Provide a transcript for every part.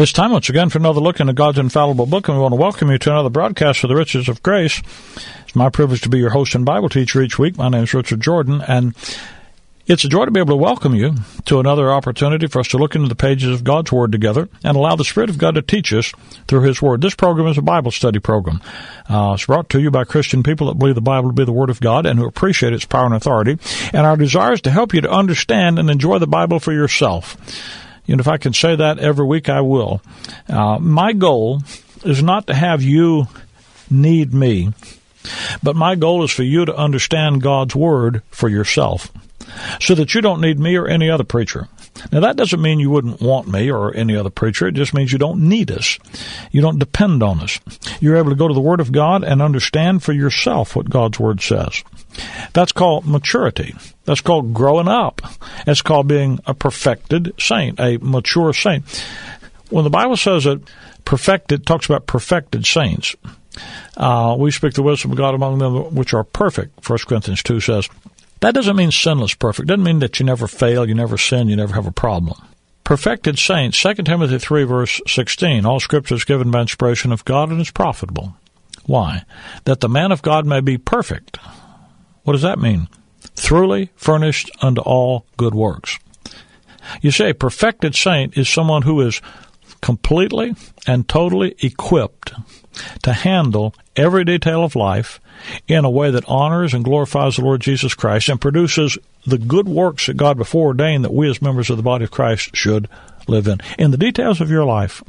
It's time once again for another look into God's infallible book, and we want to welcome you to another broadcast of the Riches of Grace. It's my privilege to be your host and Bible teacher each week. My name is Richard Jordan, and it's a joy to be able to welcome you to another opportunity for us to look into the pages of God's Word together and allow the Spirit of God to teach us through His Word. This program is a Bible study program. Uh, it's brought to you by Christian people that believe the Bible to be the Word of God and who appreciate its power and authority. And our desire is to help you to understand and enjoy the Bible for yourself. And if I can say that every week, I will. Uh, my goal is not to have you need me, but my goal is for you to understand God's Word for yourself so that you don't need me or any other preacher. Now, that doesn't mean you wouldn't want me or any other preacher. It just means you don't need us. You don't depend on us. You're able to go to the Word of God and understand for yourself what God's Word says. That's called maturity. That's called growing up. It's called being a perfected saint, a mature saint. When the Bible says that perfected, talks about perfected saints, uh, we speak the wisdom of God among them which are perfect, 1 Corinthians 2 says. That doesn't mean sinless perfect. It doesn't mean that you never fail, you never sin, you never have a problem. Perfected saints, 2 Timothy 3 verse 16, all scripture is given by inspiration of God and is profitable. Why? That the man of God may be perfect. What does that mean? Thoroughly furnished unto all good works. You say a perfected saint is someone who is completely and totally equipped to handle every detail of life in a way that honors and glorifies the Lord Jesus Christ and produces the good works that God before ordained that we as members of the body of Christ should live in. In the details of your life,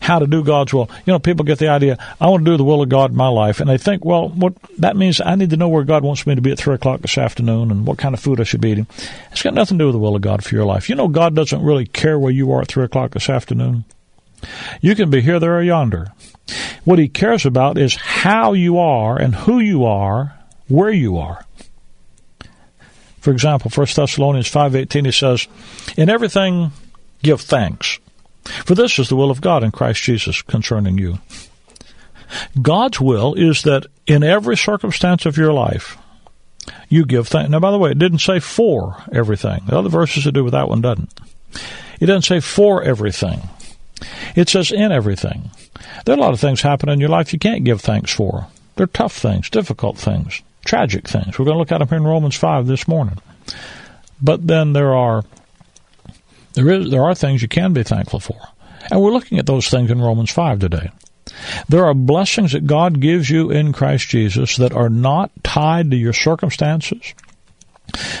how to do God's will. You know, people get the idea, I want to do the will of God in my life, and they think, well, what that means I need to know where God wants me to be at three o'clock this afternoon and what kind of food I should be eating. It's got nothing to do with the will of God for your life. You know, God doesn't really care where you are at three o'clock this afternoon. You can be here, there, or yonder. What he cares about is how you are and who you are, where you are. For example, 1 Thessalonians 5.18, he says, In everything give thanks, for this is the will of God in Christ Jesus concerning you. God's will is that in every circumstance of your life, you give thanks. Now, by the way, it didn't say for everything. The other verses that do with that one doesn't. It doesn't say for everything. It says in everything. There are a lot of things happen in your life you can't give thanks for. They're tough things, difficult things, tragic things. We're going to look at them here in Romans 5 this morning. But then there are there is there are things you can be thankful for. And we're looking at those things in Romans 5 today. There are blessings that God gives you in Christ Jesus that are not tied to your circumstances.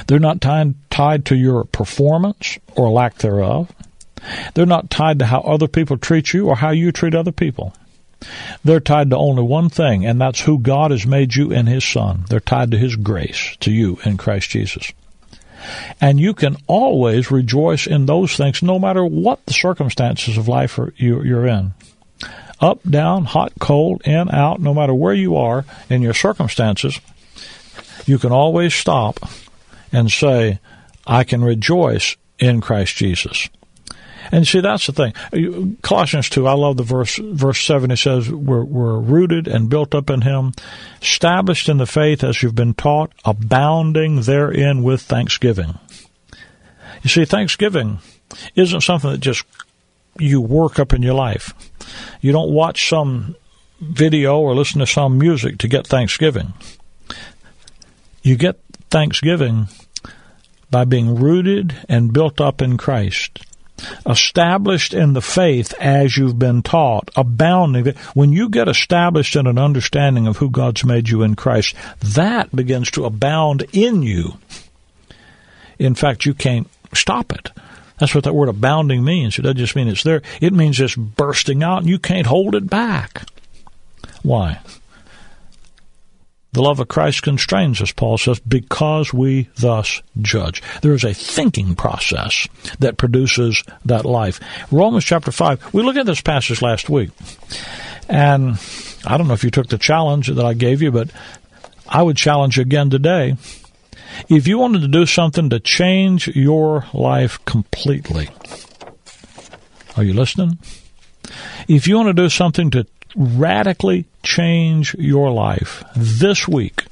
They're not tied, tied to your performance or lack thereof. They're not tied to how other people treat you or how you treat other people. They're tied to only one thing, and that's who God has made you in His Son. They're tied to His grace to you in Christ Jesus. And you can always rejoice in those things no matter what the circumstances of life you're in. Up, down, hot, cold, in, out, no matter where you are in your circumstances, you can always stop and say, I can rejoice in Christ Jesus. And see, that's the thing. Colossians 2, I love the verse, verse 7. It says, we're, we're rooted and built up in Him, established in the faith as you've been taught, abounding therein with thanksgiving. You see, thanksgiving isn't something that just you work up in your life. You don't watch some video or listen to some music to get thanksgiving. You get thanksgiving by being rooted and built up in Christ established in the faith as you've been taught, abounding. When you get established in an understanding of who God's made you in Christ, that begins to abound in you. In fact, you can't stop it. That's what that word abounding means. It doesn't just mean it's there. It means it's bursting out and you can't hold it back. Why? The love of Christ constrains us, Paul says, because we thus judge. There is a thinking process that produces that life. Romans chapter 5, we looked at this passage last week. And I don't know if you took the challenge that I gave you, but I would challenge you again today. If you wanted to do something to change your life completely, are you listening? If you want to do something to radically change your life this week,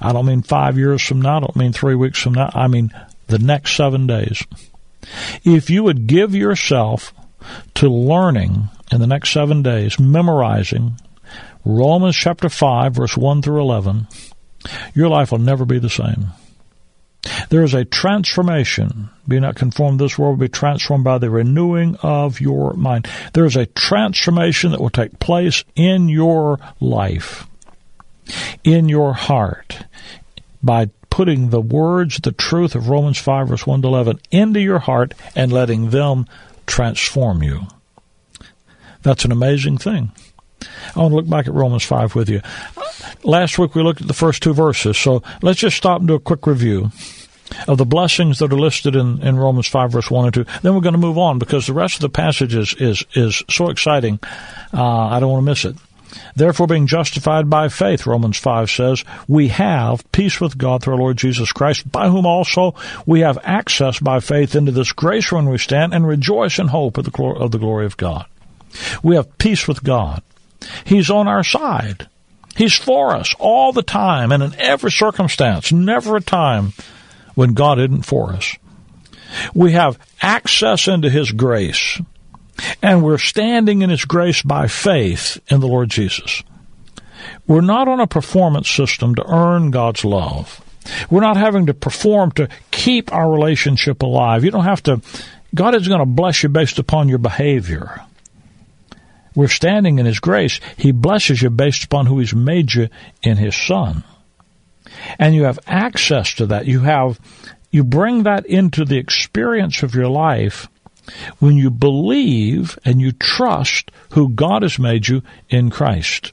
I don't mean five years from now, I don't mean three weeks from now, I mean the next seven days. If you would give yourself to learning in the next seven days, memorizing Romans chapter 5, verse 1 through 11, your life will never be the same. There is a transformation. Be not conformed this world, be transformed by the renewing of your mind. There is a transformation that will take place in your life, in your heart, by putting the words, the truth of Romans 5, verse 1 to 11 into your heart and letting them transform you. That's an amazing thing. I want to look back at Romans 5 with you. Last week we looked at the first two verses, so let's just stop and do a quick review of the blessings that are listed in, in Romans 5 verse 1 and 2. Then we're going to move on because the rest of the passage is, is, is so exciting. Uh, I don't want to miss it. Therefore, being justified by faith, Romans 5 says, we have peace with God through our Lord Jesus Christ, by whom also we have access by faith into this grace when we stand and rejoice in hope of the, of the glory of God. We have peace with God. He's on our side. He's for us all the time and in every circumstance, never a time when God isn't for us. We have access into His grace, and we're standing in His grace by faith in the Lord Jesus. We're not on a performance system to earn God's love. We're not having to perform to keep our relationship alive. You don't have to, God is going to bless you based upon your behavior. We're standing in His grace. He blesses you based upon who He's made you in His Son. And you have access to that. You have, you bring that into the experience of your life when you believe and you trust who God has made you in Christ.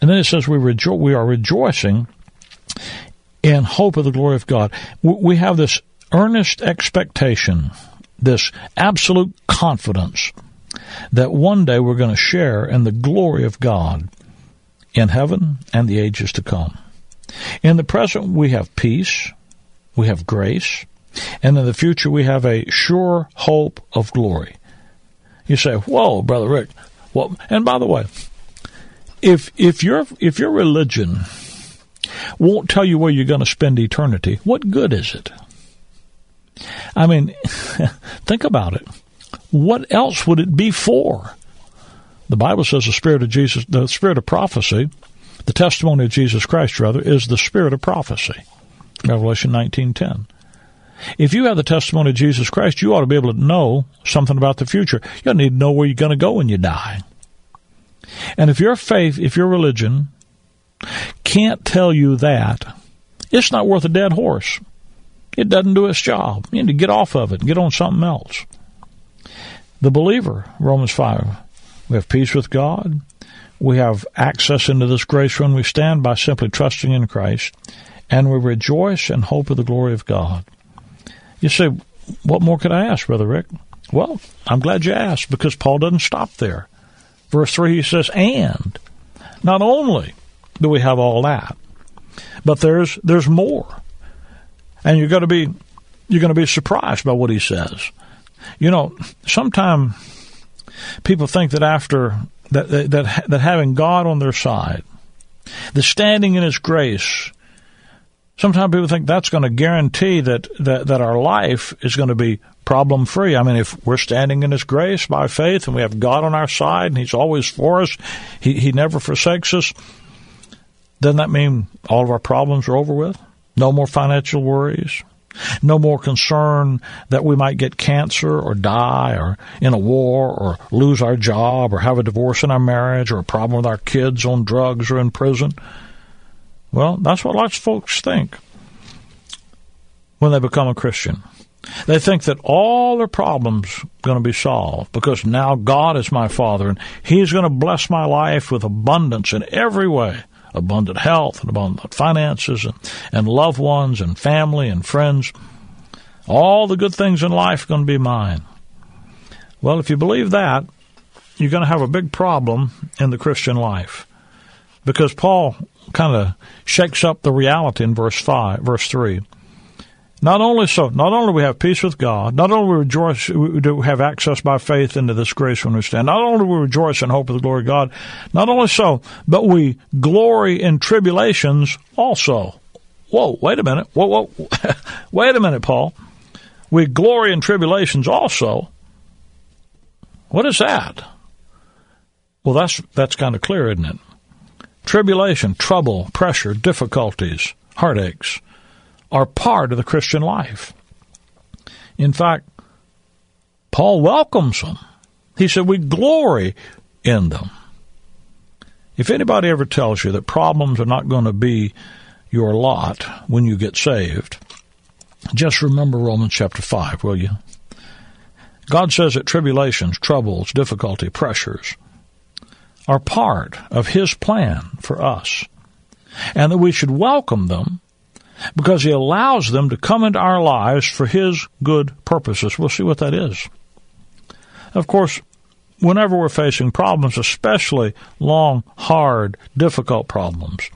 And then it says we rejo- we are rejoicing in hope of the glory of God. We have this earnest expectation, this absolute confidence that one day we're going to share in the glory of God in heaven and the ages to come. In the present, we have peace, we have grace, and in the future, we have a sure hope of glory. You say, "Whoa, brother Rick!" Well, and by the way, if if your if your religion won't tell you where you're going to spend eternity, what good is it? I mean, think about it. What else would it be for? The Bible says the spirit of Jesus, the spirit of prophecy, the testimony of Jesus Christ, rather, is the spirit of prophecy. Revelation 19:10. If you have the testimony of Jesus Christ, you ought to be able to know something about the future. You need to know where you're going to go when you die. And if your faith, if your religion can't tell you that, it's not worth a dead horse. It doesn't do its job. You need to get off of it and get on something else. The believer, Romans 5, we have peace with God. We have access into this grace when we stand by simply trusting in Christ. And we rejoice and hope of the glory of God. You say, what more could I ask, Brother Rick? Well, I'm glad you asked because Paul doesn't stop there. Verse 3, he says, and not only do we have all that, but there's, there's more. And you're going to be, you're going to be surprised by what he says. You know, sometimes people think that after that, that, that, that having God on their side, the standing in His grace, sometimes people think that's going to guarantee that, that, that our life is going to be problem free. I mean, if we're standing in His grace by faith and we have God on our side and He's always for us, He, he never forsakes us, doesn't that mean all of our problems are over with? No more financial worries, no more concern that we might get cancer or die or in a war or lose our job or have a divorce in our marriage or a problem with our kids on drugs or in prison. Well, that's what lots of folks think when they become a Christian. They think that all their problems going to be solved because now God is my Father and He's going to bless my life with abundance in every way abundant health and abundant finances and, and loved ones and family and friends. All the good things in life are going to be mine. Well, if you believe that, you're going to have a big problem in the Christian life. Because Paul kind of shakes up the reality in verse 5, verse 3. Not only so, not only we have peace with God, not only we rejoice, we have access by faith into this grace when we stand, not only we rejoice in hope of the glory of God, not only so, but we glory in tribulations also. Whoa, wait a minute. Whoa, whoa. wait a minute, Paul. We glory in tribulations also. What is that? Well, that's, that's kind of clear, isn't it? Tribulation, trouble, pressure, difficulties, heartaches are part of the Christian life. In fact, Paul welcomes them. He said, We glory in them. If anybody ever tells you that problems are not going to be your lot when you get saved, just remember Romans chapter 5, will you? God says that tribulations, troubles, difficulty, pressures are part of His plan for us, and that we should welcome them because He allows them to come into our lives for His good purposes. We'll see what that is. Of course, whenever we're facing problems, especially long, hard, difficult problems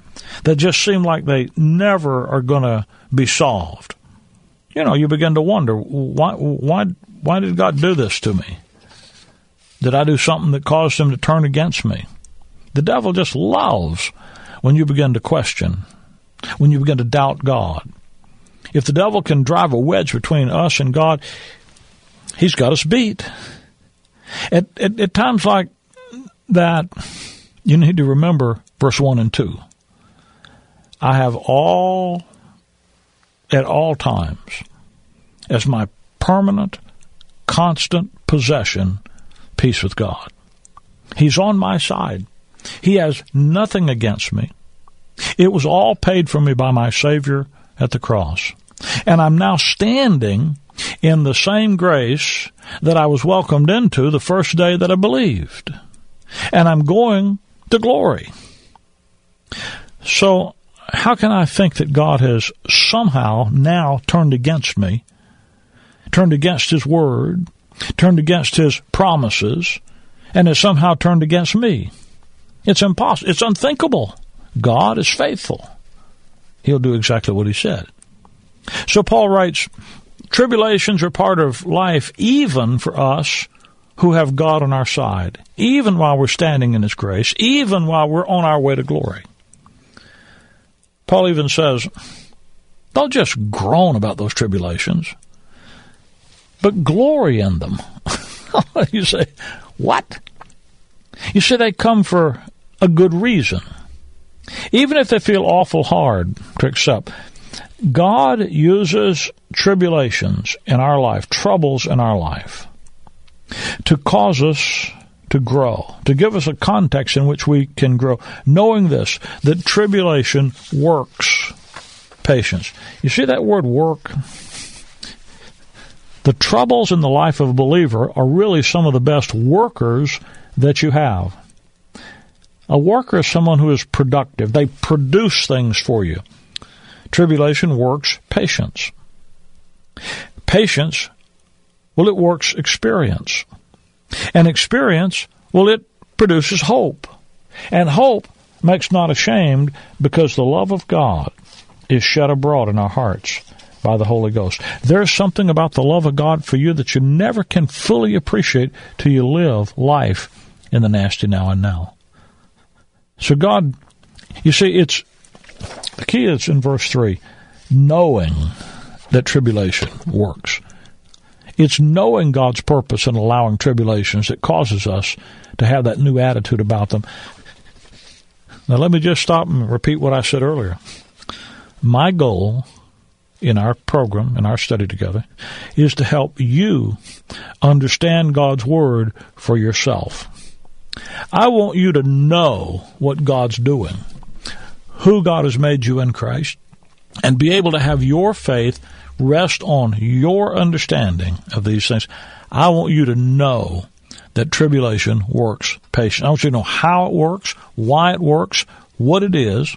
that just seem like they never are going to be solved, you know, you begin to wonder why, why, why did God do this to me? Did I do something that caused him to turn against me? The devil just loves when you begin to question when you begin to doubt God. If the devil can drive a wedge between us and God, he's got us beat. At, at, at times like that, you need to remember verse 1 and 2. I have all, at all times, as my permanent, constant possession, peace with God. He's on my side. He has nothing against me. It was all paid for me by my Savior at the cross. And I'm now standing in the same grace that I was welcomed into the first day that I believed. And I'm going to glory. So, how can I think that God has somehow now turned against me, turned against His Word, turned against His promises, and has somehow turned against me? It's impossible. It's unthinkable. God is faithful. He'll do exactly what he said. So Paul writes, tribulations are part of life even for us who have God on our side, even while we're standing in his grace, even while we're on our way to glory. Paul even says, don't just groan about those tribulations, but glory in them. you say, what? You say they come for a good reason even if they feel awful hard to accept. God uses tribulations in our life, troubles in our life, to cause us to grow, to give us a context in which we can grow, knowing this, that tribulation works patience. You see that word work? The troubles in the life of a believer are really some of the best workers that you have. A worker is someone who is productive. They produce things for you. Tribulation works patience. Patience, well, it works experience. And experience, well, it produces hope. And hope makes not ashamed because the love of God is shed abroad in our hearts by the Holy Ghost. There's something about the love of God for you that you never can fully appreciate till you live life in the nasty now and now. So God, you see, it's the key is in verse 3 knowing that tribulation works. It's knowing God's purpose in allowing tribulations that causes us to have that new attitude about them. Now, let me just stop and repeat what I said earlier. My goal in our program, in our study together, is to help you understand God's Word for yourself. I want you to know what God's doing, who God has made you in Christ, and be able to have your faith rest on your understanding of these things. I want you to know that tribulation works patience. I want you to know how it works, why it works, what it is.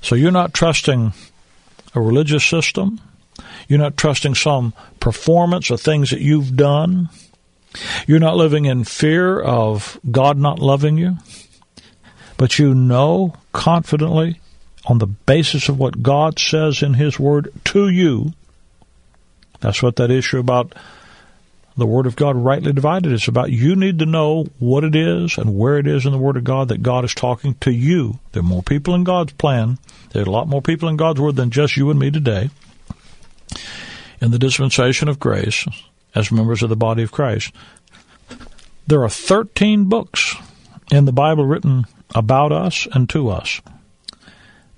So you're not trusting a religious system. You're not trusting some performance or things that you've done. You're not living in fear of God not loving you. But you know confidently on the basis of what God says in His Word to you. That's what that issue about the Word of God rightly divided is about. You need to know what it is and where it is in the Word of God that God is talking to you. There are more people in God's plan. There are a lot more people in God's Word than just you and me today. In the dispensation of grace, as members of the body of Christ, there are 13 books in the Bible written about us and to us.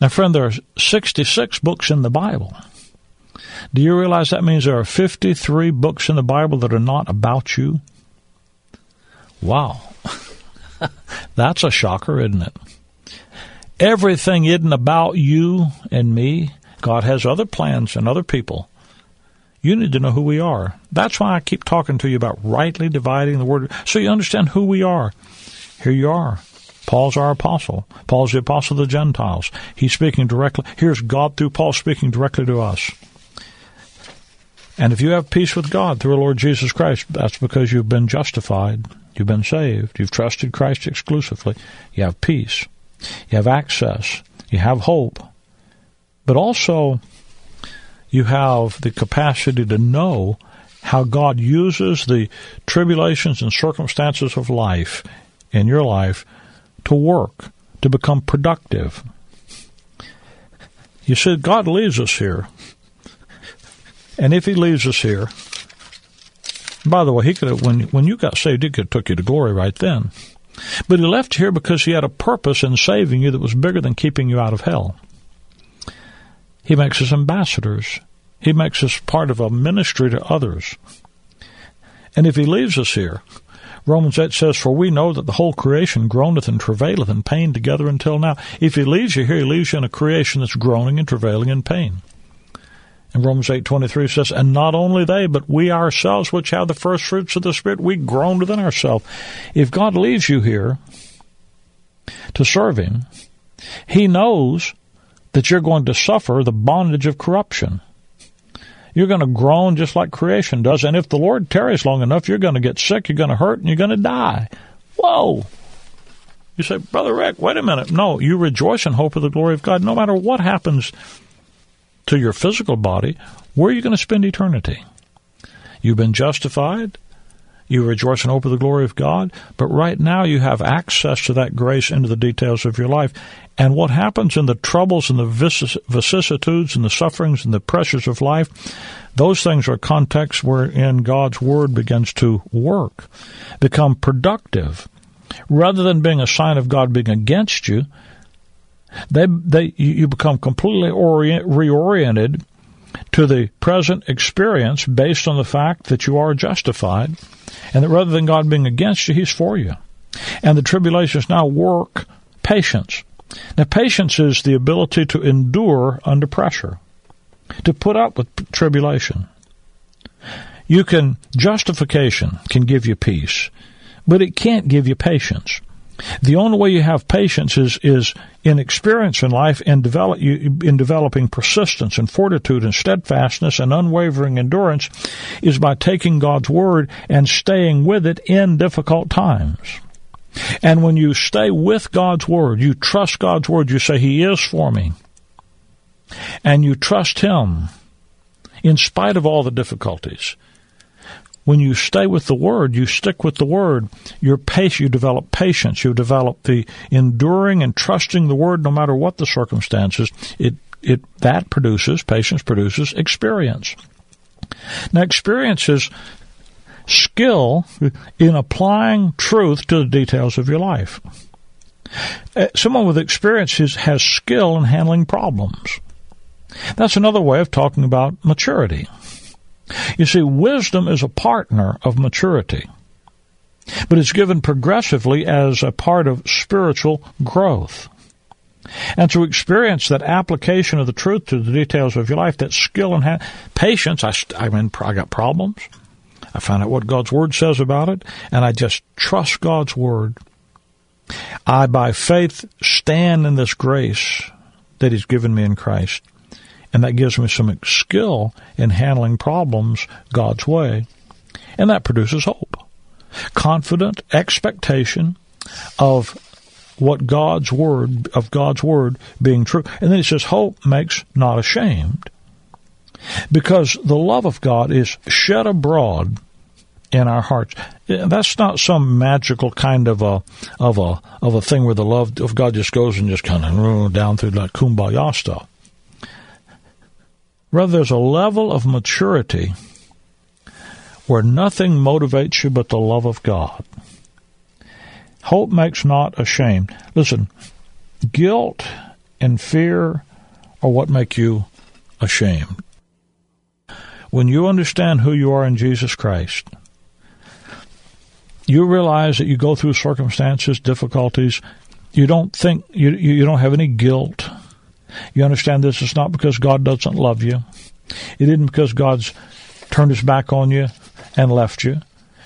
Now, friend, there are 66 books in the Bible. Do you realize that means there are 53 books in the Bible that are not about you? Wow. That's a shocker, isn't it? Everything isn't about you and me. God has other plans and other people. You need to know who we are. That's why I keep talking to you about rightly dividing the word so you understand who we are. Here you are. Paul's our apostle. Paul's the apostle of the Gentiles. He's speaking directly. Here's God through Paul speaking directly to us. And if you have peace with God through the Lord Jesus Christ, that's because you've been justified. You've been saved. You've trusted Christ exclusively. You have peace. You have access. You have hope. But also, you have the capacity to know how God uses the tribulations and circumstances of life in your life to work, to become productive. You see, God leaves us here. And if He leaves us here, by the way, He could have, when, when you got saved, He could have took you to glory right then. But He left here because He had a purpose in saving you that was bigger than keeping you out of hell. He makes us ambassadors. He makes us part of a ministry to others. And if He leaves us here, Romans 8 says, For we know that the whole creation groaneth and travaileth in pain together until now. If he leaves you here, he leaves you in a creation that's groaning and travailing in pain. And Romans 8.23 says, And not only they, but we ourselves, which have the first fruits of the Spirit, we groan within ourselves. If God leaves you here to serve Him, He knows that you're going to suffer the bondage of corruption. You're going to groan just like creation does. And if the Lord tarries long enough, you're going to get sick, you're going to hurt, and you're going to die. Whoa! You say, Brother Rick, wait a minute. No, you rejoice in hope of the glory of God. No matter what happens to your physical body, where are you going to spend eternity? You've been justified. You rejoice in hope of the glory of God. But right now you have access to that grace into the details of your life. And what happens in the troubles and the vicissitudes and the sufferings and the pressures of life, those things are contexts wherein God's Word begins to work, become productive. Rather than being a sign of God being against you, they, they, you become completely orient, reoriented to the present experience based on the fact that you are justified and that rather than God being against you, He's for you. And the tribulations now work patience. Now, patience is the ability to endure under pressure, to put up with tribulation. You can, justification can give you peace, but it can't give you patience. The only way you have patience is, is in experience in life and develop you, in developing persistence and fortitude and steadfastness and unwavering endurance is by taking God's word and staying with it in difficult times. And when you stay with God's word, you trust God's word, you say, He is for me. And you trust Him in spite of all the difficulties when you stay with the word, you stick with the word, you're patient, you develop patience, you develop the enduring and trusting the word no matter what the circumstances. It, it, that produces, patience produces experience. Now experience is skill in applying truth to the details of your life. Uh, someone with experience has skill in handling problems. That's another way of talking about maturity. You see, wisdom is a partner of maturity, but it's given progressively as a part of spiritual growth. And to experience that application of the truth to the details of your life, that skill and ha- patience, I, I mean, I got problems. I find out what God's Word says about it, and I just trust God's Word. I, by faith, stand in this grace that He's given me in Christ. And that gives me some skill in handling problems God's way. And that produces hope. Confident expectation of what God's word, of God's word being true. And then he says, hope makes not ashamed. Because the love of God is shed abroad in our hearts. That's not some magical kind of a of a of a thing where the love of God just goes and just kind of down through that kumbaya stuff. Rather, there's a level of maturity where nothing motivates you but the love of God. Hope makes not ashamed. Listen, guilt and fear are what make you ashamed. When you understand who you are in Jesus Christ, you realize that you go through circumstances, difficulties. You don't think you you don't have any guilt. You understand this is not because God doesn't love you. It isn't because God's turned his back on you and left you.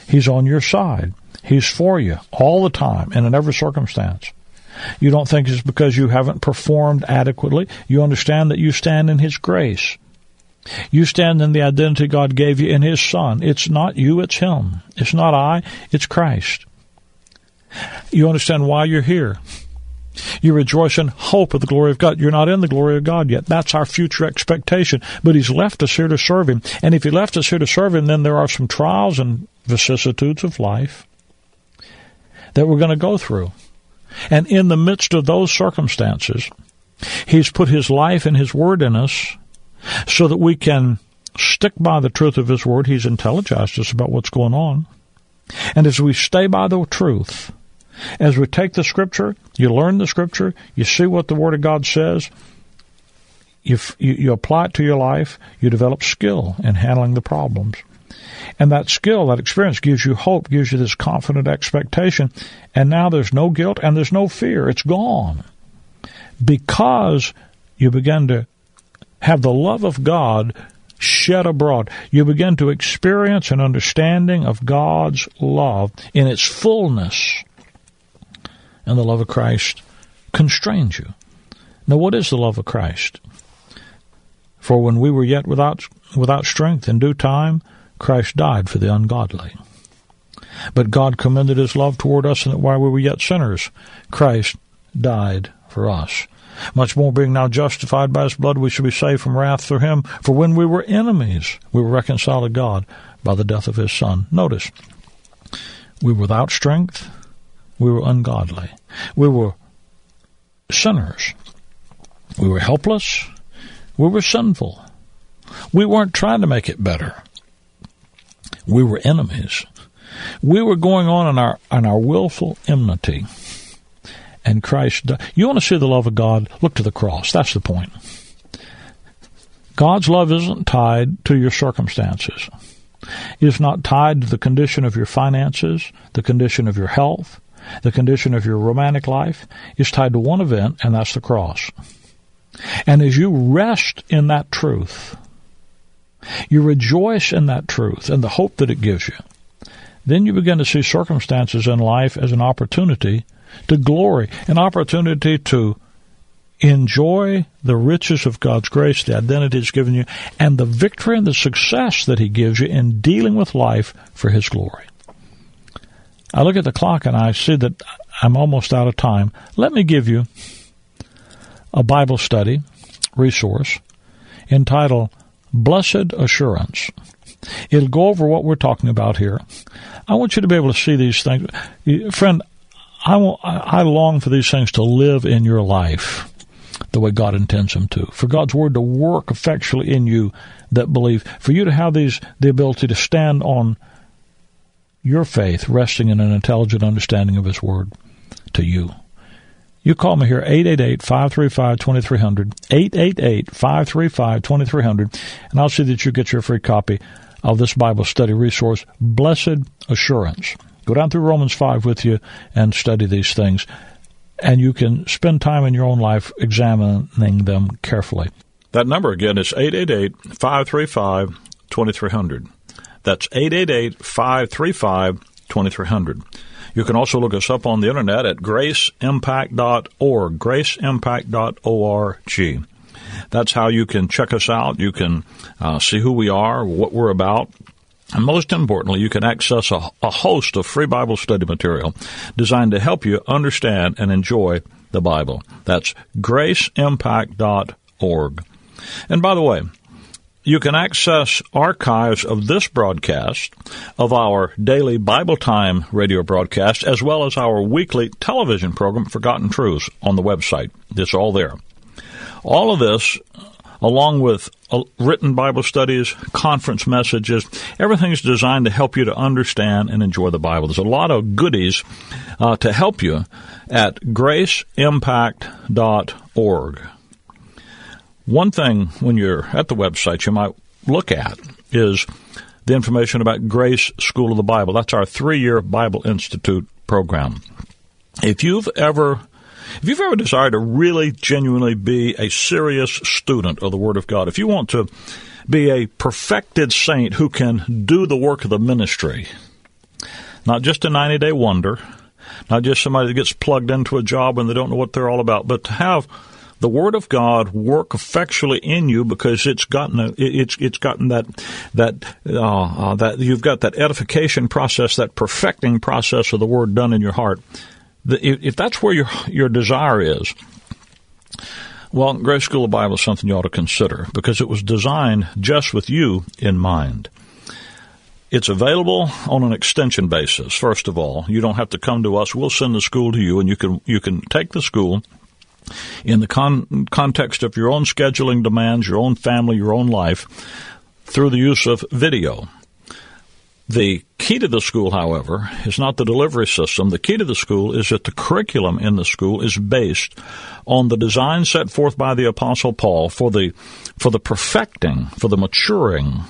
He's on your side. He's for you all the time and in every circumstance. You don't think it's because you haven't performed adequately. You understand that you stand in His grace. You stand in the identity God gave you in His Son. It's not you, it's Him. It's not I, it's Christ. You understand why you're here. You rejoice in hope of the glory of God. You're not in the glory of God yet. That's our future expectation. But He's left us here to serve Him. And if He left us here to serve Him, then there are some trials and vicissitudes of life that we're going to go through. And in the midst of those circumstances, He's put His life and His Word in us so that we can stick by the truth of His Word. He's intelligized us about what's going on. And as we stay by the truth, as we take the Scripture, you learn the Scripture, you see what the Word of God says, you, you, you apply it to your life, you develop skill in handling the problems. And that skill, that experience gives you hope, gives you this confident expectation. And now there's no guilt and there's no fear. It's gone. Because you begin to have the love of God shed abroad. You begin to experience an understanding of God's love in its fullness. And the love of Christ constrains you. Now, what is the love of Christ? For when we were yet without, without strength, in due time, Christ died for the ungodly. But God commended his love toward us, and that while we were yet sinners, Christ died for us. Much more being now justified by his blood, we shall be saved from wrath through him. For when we were enemies, we were reconciled to God by the death of his Son. Notice, we were without strength, we were ungodly, we were sinners, we were helpless, we were sinful. We weren't trying to make it better. We were enemies. We were going on in our in our willful enmity. And Christ, you want to see the love of God? Look to the cross. That's the point. God's love isn't tied to your circumstances. It is not tied to the condition of your finances, the condition of your health, the condition of your romantic life. is tied to one event, and that's the cross. And as you rest in that truth, you rejoice in that truth and the hope that it gives you. Then you begin to see circumstances in life as an opportunity to glory, an opportunity to enjoy the riches of God's grace, the identity He's given you, and the victory and the success that He gives you in dealing with life for His glory. I look at the clock and I see that I'm almost out of time. Let me give you a Bible study resource entitled Blessed Assurance. It'll go over what we're talking about here. I want you to be able to see these things. Friend, I, want, I long for these things to live in your life the way God intends them to. For God's Word to work effectually in you that believe. For you to have these, the ability to stand on your faith, resting in an intelligent understanding of His Word to you. You call me here, 888-535-2300, 888-535-2300, and I'll see that you get your free copy of this Bible study resource, Blessed Assurance. Go down through Romans 5 with you and study these things, and you can spend time in your own life examining them carefully. That number again is 888-535-2300. That's 888 535 2300. You can also look us up on the internet at graceimpact.org, graceimpact.org. That's how you can check us out. You can uh, see who we are, what we're about, and most importantly, you can access a, a, host of free Bible study material designed to help you understand and enjoy the Bible. That's graceimpact.org. And by the way, you can access archives of this broadcast, of our daily Bible Time radio broadcast, as well as our weekly television program, Forgotten Truths, on the website. It's all there. All of this, along with uh, written Bible studies, conference messages, everything is designed to help you to understand and enjoy the Bible. There's a lot of goodies uh, to help you at graceimpact.org. One thing when you're at the website you might look at is the information about Grace School of the Bible. That's our three year Bible Institute program. If you've ever if you've ever desired to really genuinely be a serious student of the Word of God, if you want to be a perfected saint who can do the work of the ministry, not just a 90 day wonder, not just somebody that gets plugged into a job and they don't know what they're all about, but to have the Word of God work effectually in you because it's gotten a, it's it's gotten that that uh, uh, that you've got that edification process, that perfecting process of the Word done in your heart. The, if that's where your your desire is, well, Grace School of Bible is something you ought to consider because it was designed just with you in mind. It's available on an extension basis. First of all, you don't have to come to us. We'll send the school to you, and you can you can take the school in the con- context of your own scheduling demands, your own family, your own life, through the use of video. The key to the school, however, is not the delivery system. The key to the school is that the curriculum in the school is based on the design set forth by the Apostle Paul for the for the perfecting, for the maturing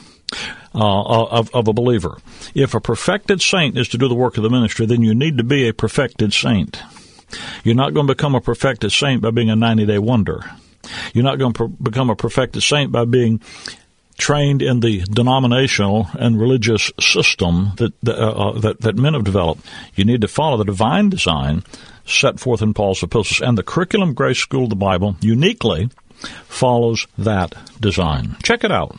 uh, of, of a believer. If a perfected saint is to do the work of the ministry, then you need to be a perfected saint. You're not going to become a perfected saint by being a 90 day wonder. You're not going to become a perfected saint by being trained in the denominational and religious system that uh, uh, that, that men have developed. You need to follow the divine design set forth in Paul's epistles, and the Curriculum Grace School of the Bible uniquely follows that design. Check it out,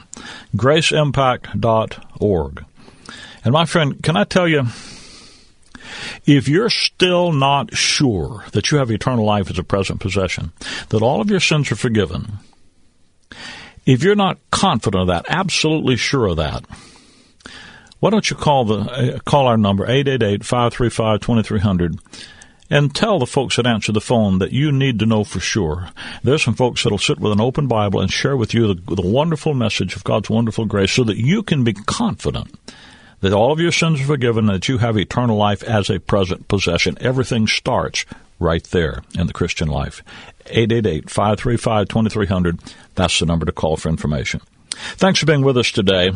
graceimpact.org. And my friend, can I tell you? If you're still not sure that you have eternal life as a present possession, that all of your sins are forgiven, if you're not confident of that, absolutely sure of that, why don't you call the uh, call our number 888-535-2300 and tell the folks that answer the phone that you need to know for sure. There's some folks that'll sit with an open Bible and share with you the, the wonderful message of God's wonderful grace so that you can be confident that all of your sins are forgiven, that you have eternal life as a present possession. Everything starts right there in the Christian life. 888-535-2300. That's the number to call for information. Thanks for being with us today.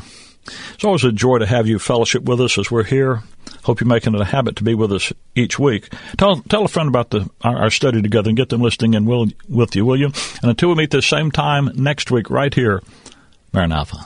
It's always a joy to have you fellowship with us as we're here. Hope you're making it a habit to be with us each week. Tell tell a friend about the our, our study together and get them listening in will, with you, will you? And until we meet the same time next week, right here, Maranatha.